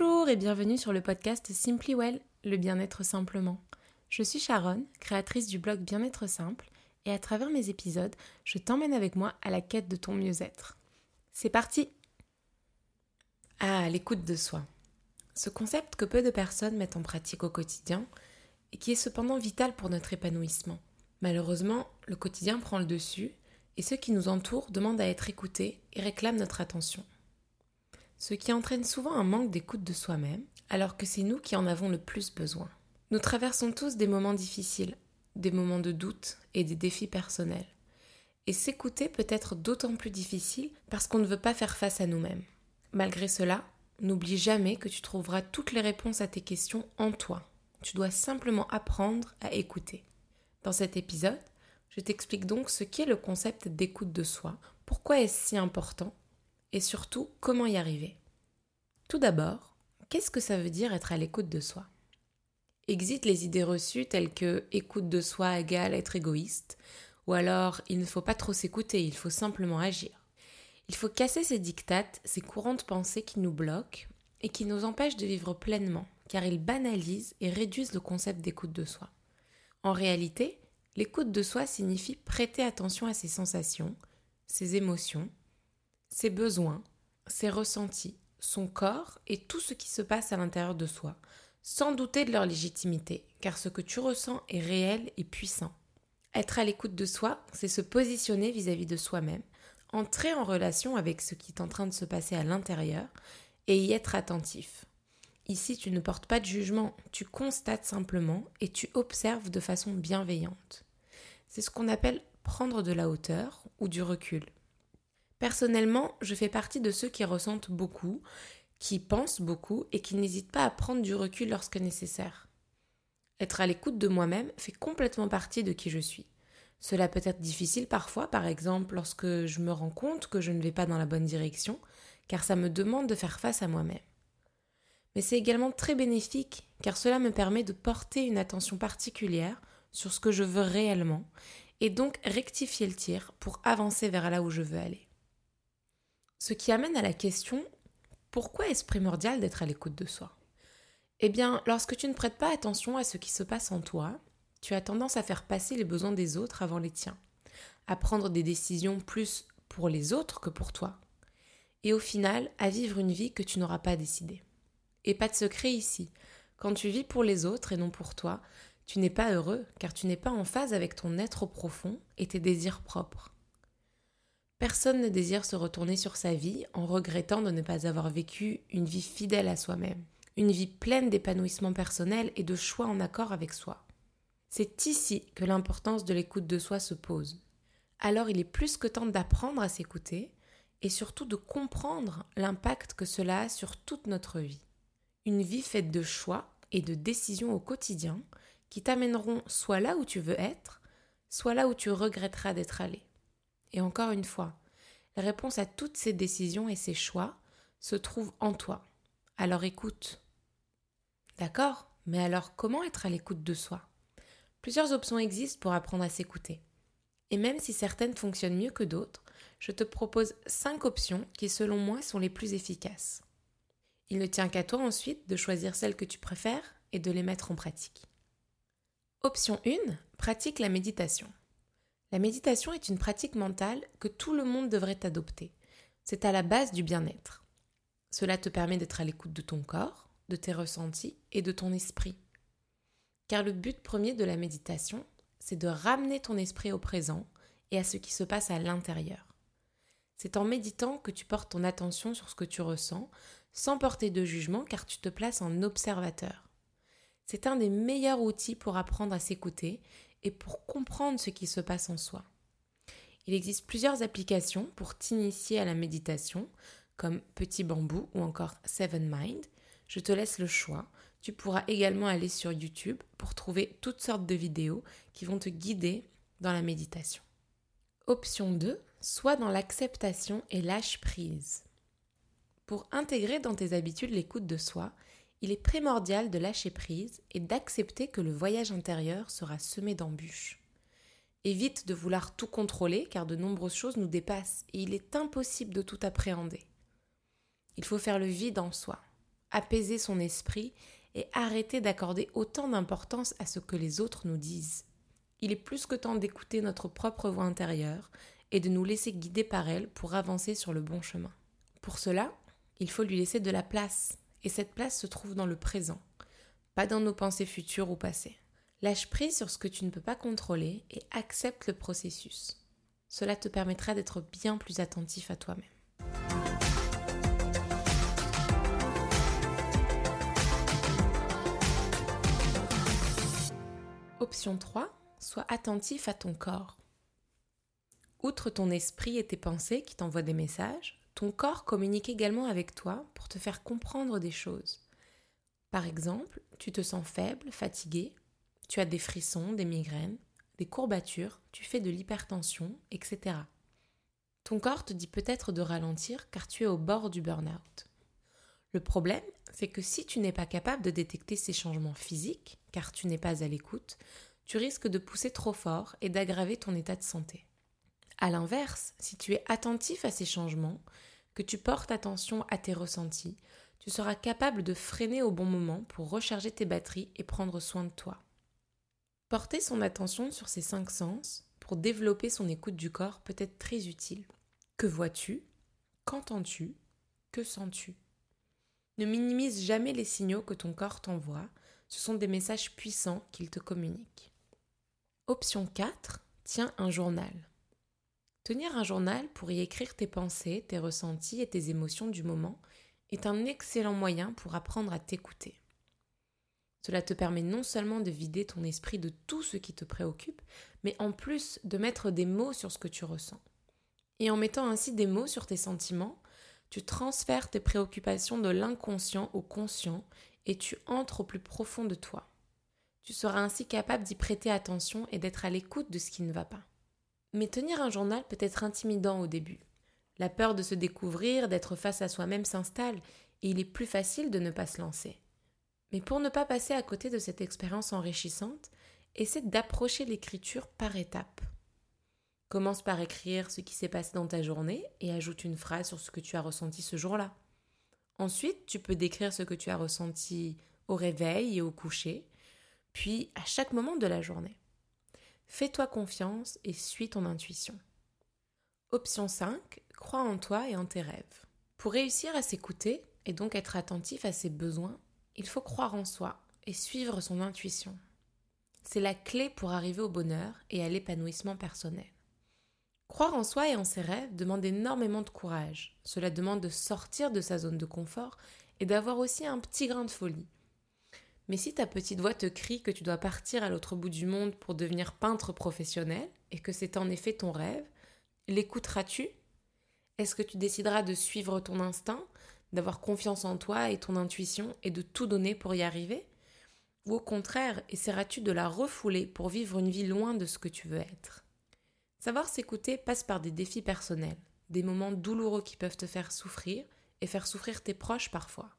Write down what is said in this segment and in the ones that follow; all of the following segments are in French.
Bonjour et bienvenue sur le podcast Simply Well, le bien-être simplement. Je suis Sharon, créatrice du blog Bien-être simple, et à travers mes épisodes, je t'emmène avec moi à la quête de ton mieux-être. C'est parti Ah, l'écoute de soi. Ce concept que peu de personnes mettent en pratique au quotidien et qui est cependant vital pour notre épanouissement. Malheureusement, le quotidien prend le dessus et ceux qui nous entourent demandent à être écoutés et réclament notre attention ce qui entraîne souvent un manque d'écoute de soi-même, alors que c'est nous qui en avons le plus besoin. Nous traversons tous des moments difficiles, des moments de doute et des défis personnels. Et s'écouter peut être d'autant plus difficile parce qu'on ne veut pas faire face à nous-mêmes. Malgré cela, n'oublie jamais que tu trouveras toutes les réponses à tes questions en toi. Tu dois simplement apprendre à écouter. Dans cet épisode, je t'explique donc ce qu'est le concept d'écoute de soi, pourquoi est-ce si important et surtout comment y arriver. Tout d'abord, qu'est-ce que ça veut dire être à l'écoute de soi? Existent les idées reçues telles que écoute de soi égale être égoïste, ou alors il ne faut pas trop s'écouter, il faut simplement agir. Il faut casser ces dictates, ces courants de pensée qui nous bloquent et qui nous empêchent de vivre pleinement, car ils banalisent et réduisent le concept d'écoute de soi. En réalité, l'écoute de soi signifie prêter attention à ses sensations, ses émotions, ses besoins, ses ressentis, son corps et tout ce qui se passe à l'intérieur de soi, sans douter de leur légitimité, car ce que tu ressens est réel et puissant. Être à l'écoute de soi, c'est se positionner vis-à-vis de soi-même, entrer en relation avec ce qui est en train de se passer à l'intérieur et y être attentif. Ici, tu ne portes pas de jugement, tu constates simplement et tu observes de façon bienveillante. C'est ce qu'on appelle prendre de la hauteur ou du recul. Personnellement, je fais partie de ceux qui ressentent beaucoup, qui pensent beaucoup et qui n'hésitent pas à prendre du recul lorsque nécessaire. Être à l'écoute de moi-même fait complètement partie de qui je suis. Cela peut être difficile parfois, par exemple lorsque je me rends compte que je ne vais pas dans la bonne direction, car ça me demande de faire face à moi-même. Mais c'est également très bénéfique, car cela me permet de porter une attention particulière sur ce que je veux réellement, et donc rectifier le tir pour avancer vers là où je veux aller. Ce qui amène à la question pourquoi est-ce primordial d'être à l'écoute de soi? Eh bien, lorsque tu ne prêtes pas attention à ce qui se passe en toi, tu as tendance à faire passer les besoins des autres avant les tiens, à prendre des décisions plus pour les autres que pour toi, et au final à vivre une vie que tu n'auras pas décidée. Et pas de secret ici, quand tu vis pour les autres et non pour toi, tu n'es pas heureux car tu n'es pas en phase avec ton être profond et tes désirs propres. Personne ne désire se retourner sur sa vie en regrettant de ne pas avoir vécu une vie fidèle à soi-même, une vie pleine d'épanouissement personnel et de choix en accord avec soi. C'est ici que l'importance de l'écoute de soi se pose. Alors il est plus que temps d'apprendre à s'écouter et surtout de comprendre l'impact que cela a sur toute notre vie. Une vie faite de choix et de décisions au quotidien qui t'amèneront soit là où tu veux être, soit là où tu regretteras d'être allé. Et encore une fois, la réponse à toutes ces décisions et ces choix se trouve en toi. Alors écoute. D'accord? Mais alors comment être à l'écoute de soi? Plusieurs options existent pour apprendre à s'écouter. Et même si certaines fonctionnent mieux que d'autres, je te propose 5 options qui selon moi sont les plus efficaces. Il ne tient qu'à toi ensuite de choisir celles que tu préfères et de les mettre en pratique. Option 1. Pratique la méditation. La méditation est une pratique mentale que tout le monde devrait adopter. C'est à la base du bien-être. Cela te permet d'être à l'écoute de ton corps, de tes ressentis et de ton esprit. Car le but premier de la méditation, c'est de ramener ton esprit au présent et à ce qui se passe à l'intérieur. C'est en méditant que tu portes ton attention sur ce que tu ressens, sans porter de jugement car tu te places en observateur. C'est un des meilleurs outils pour apprendre à s'écouter et pour comprendre ce qui se passe en soi. Il existe plusieurs applications pour t'initier à la méditation, comme Petit Bambou ou encore Seven Mind. Je te laisse le choix. Tu pourras également aller sur YouTube pour trouver toutes sortes de vidéos qui vont te guider dans la méditation. Option 2, sois dans l'acceptation et lâche prise. Pour intégrer dans tes habitudes l'écoute de soi, il est primordial de lâcher prise et d'accepter que le voyage intérieur sera semé d'embûches. Évite de vouloir tout contrôler car de nombreuses choses nous dépassent et il est impossible de tout appréhender. Il faut faire le vide en soi. apaiser son esprit et arrêter d'accorder autant d'importance à ce que les autres nous disent. Il est plus que temps d'écouter notre propre voix intérieure et de nous laisser guider par elle pour avancer sur le bon chemin. Pour cela, il faut lui laisser de la place, et cette place se trouve dans le présent, pas dans nos pensées futures ou passées. Lâche prise sur ce que tu ne peux pas contrôler et accepte le processus. Cela te permettra d'être bien plus attentif à toi-même. Option 3. Sois attentif à ton corps. Outre ton esprit et tes pensées qui t'envoient des messages, ton corps communique également avec toi pour te faire comprendre des choses. Par exemple, tu te sens faible, fatigué, tu as des frissons, des migraines, des courbatures, tu fais de l'hypertension, etc. Ton corps te dit peut-être de ralentir car tu es au bord du burn-out. Le problème, c'est que si tu n'es pas capable de détecter ces changements physiques, car tu n'es pas à l'écoute, tu risques de pousser trop fort et d'aggraver ton état de santé. A l'inverse, si tu es attentif à ces changements, que tu portes attention à tes ressentis, tu seras capable de freiner au bon moment pour recharger tes batteries et prendre soin de toi. Porter son attention sur ces cinq sens pour développer son écoute du corps peut être très utile. Que vois-tu? Qu'entends-tu? Que sens-tu? Ne minimise jamais les signaux que ton corps t'envoie, ce sont des messages puissants qu'il te communique. Option 4. Tiens un journal. Tenir un journal pour y écrire tes pensées, tes ressentis et tes émotions du moment est un excellent moyen pour apprendre à t'écouter. Cela te permet non seulement de vider ton esprit de tout ce qui te préoccupe, mais en plus de mettre des mots sur ce que tu ressens. Et en mettant ainsi des mots sur tes sentiments, tu transfères tes préoccupations de l'inconscient au conscient et tu entres au plus profond de toi. Tu seras ainsi capable d'y prêter attention et d'être à l'écoute de ce qui ne va pas. Mais tenir un journal peut être intimidant au début. La peur de se découvrir, d'être face à soi-même s'installe et il est plus facile de ne pas se lancer. Mais pour ne pas passer à côté de cette expérience enrichissante, essaie d'approcher l'écriture par étapes. Commence par écrire ce qui s'est passé dans ta journée et ajoute une phrase sur ce que tu as ressenti ce jour-là. Ensuite, tu peux décrire ce que tu as ressenti au réveil et au coucher, puis à chaque moment de la journée. Fais-toi confiance et suis ton intuition. Option 5. Crois en toi et en tes rêves. Pour réussir à s'écouter et donc être attentif à ses besoins, il faut croire en soi et suivre son intuition. C'est la clé pour arriver au bonheur et à l'épanouissement personnel. Croire en soi et en ses rêves demande énormément de courage. Cela demande de sortir de sa zone de confort et d'avoir aussi un petit grain de folie. Mais si ta petite voix te crie que tu dois partir à l'autre bout du monde pour devenir peintre professionnel, et que c'est en effet ton rêve, l'écouteras-tu? Est-ce que tu décideras de suivre ton instinct, d'avoir confiance en toi et ton intuition et de tout donner pour y arriver? Ou au contraire, essaieras-tu de la refouler pour vivre une vie loin de ce que tu veux être? Savoir s'écouter passe par des défis personnels, des moments douloureux qui peuvent te faire souffrir et faire souffrir tes proches parfois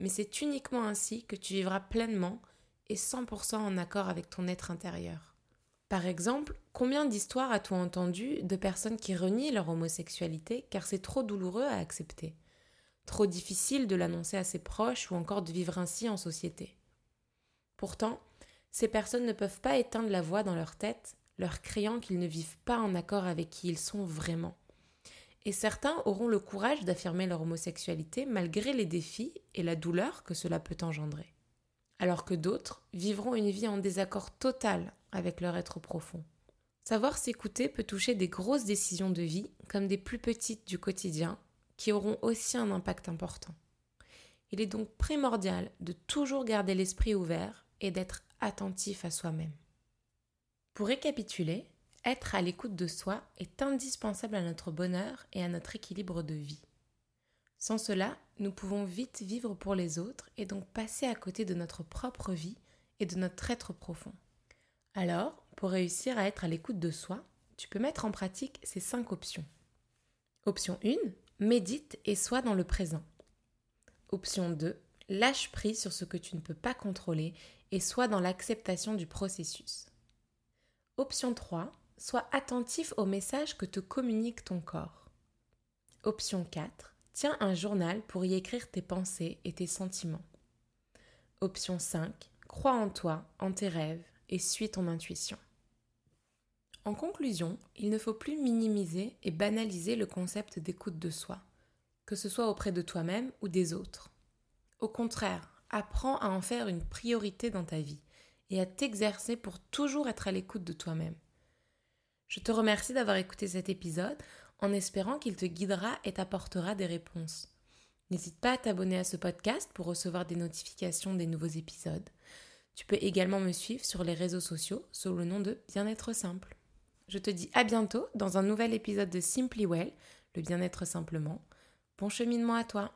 mais c'est uniquement ainsi que tu vivras pleinement et 100% en accord avec ton être intérieur. Par exemple, combien d'histoires as-tu entendu de personnes qui renient leur homosexualité car c'est trop douloureux à accepter, trop difficile de l'annoncer à ses proches ou encore de vivre ainsi en société. Pourtant, ces personnes ne peuvent pas éteindre la voix dans leur tête, leur criant qu'ils ne vivent pas en accord avec qui ils sont vraiment et certains auront le courage d'affirmer leur homosexualité malgré les défis et la douleur que cela peut engendrer. Alors que d'autres vivront une vie en désaccord total avec leur être profond. Savoir s'écouter peut toucher des grosses décisions de vie comme des plus petites du quotidien qui auront aussi un impact important. Il est donc primordial de toujours garder l'esprit ouvert et d'être attentif à soi-même. Pour récapituler, être à l'écoute de soi est indispensable à notre bonheur et à notre équilibre de vie. Sans cela, nous pouvons vite vivre pour les autres et donc passer à côté de notre propre vie et de notre être profond. Alors, pour réussir à être à l'écoute de soi, tu peux mettre en pratique ces cinq options. Option 1, médite et sois dans le présent. Option 2, lâche prise sur ce que tu ne peux pas contrôler et sois dans l'acceptation du processus. Option 3, Sois attentif aux messages que te communique ton corps. Option 4. Tiens un journal pour y écrire tes pensées et tes sentiments. Option 5. Crois en toi, en tes rêves et suis ton intuition. En conclusion, il ne faut plus minimiser et banaliser le concept d'écoute de soi, que ce soit auprès de toi-même ou des autres. Au contraire, apprends à en faire une priorité dans ta vie et à t'exercer pour toujours être à l'écoute de toi-même. Je te remercie d'avoir écouté cet épisode en espérant qu'il te guidera et t'apportera des réponses. N'hésite pas à t'abonner à ce podcast pour recevoir des notifications des nouveaux épisodes. Tu peux également me suivre sur les réseaux sociaux sous le nom de Bien-être simple. Je te dis à bientôt dans un nouvel épisode de Simply Well, le bien-être simplement. Bon cheminement à toi.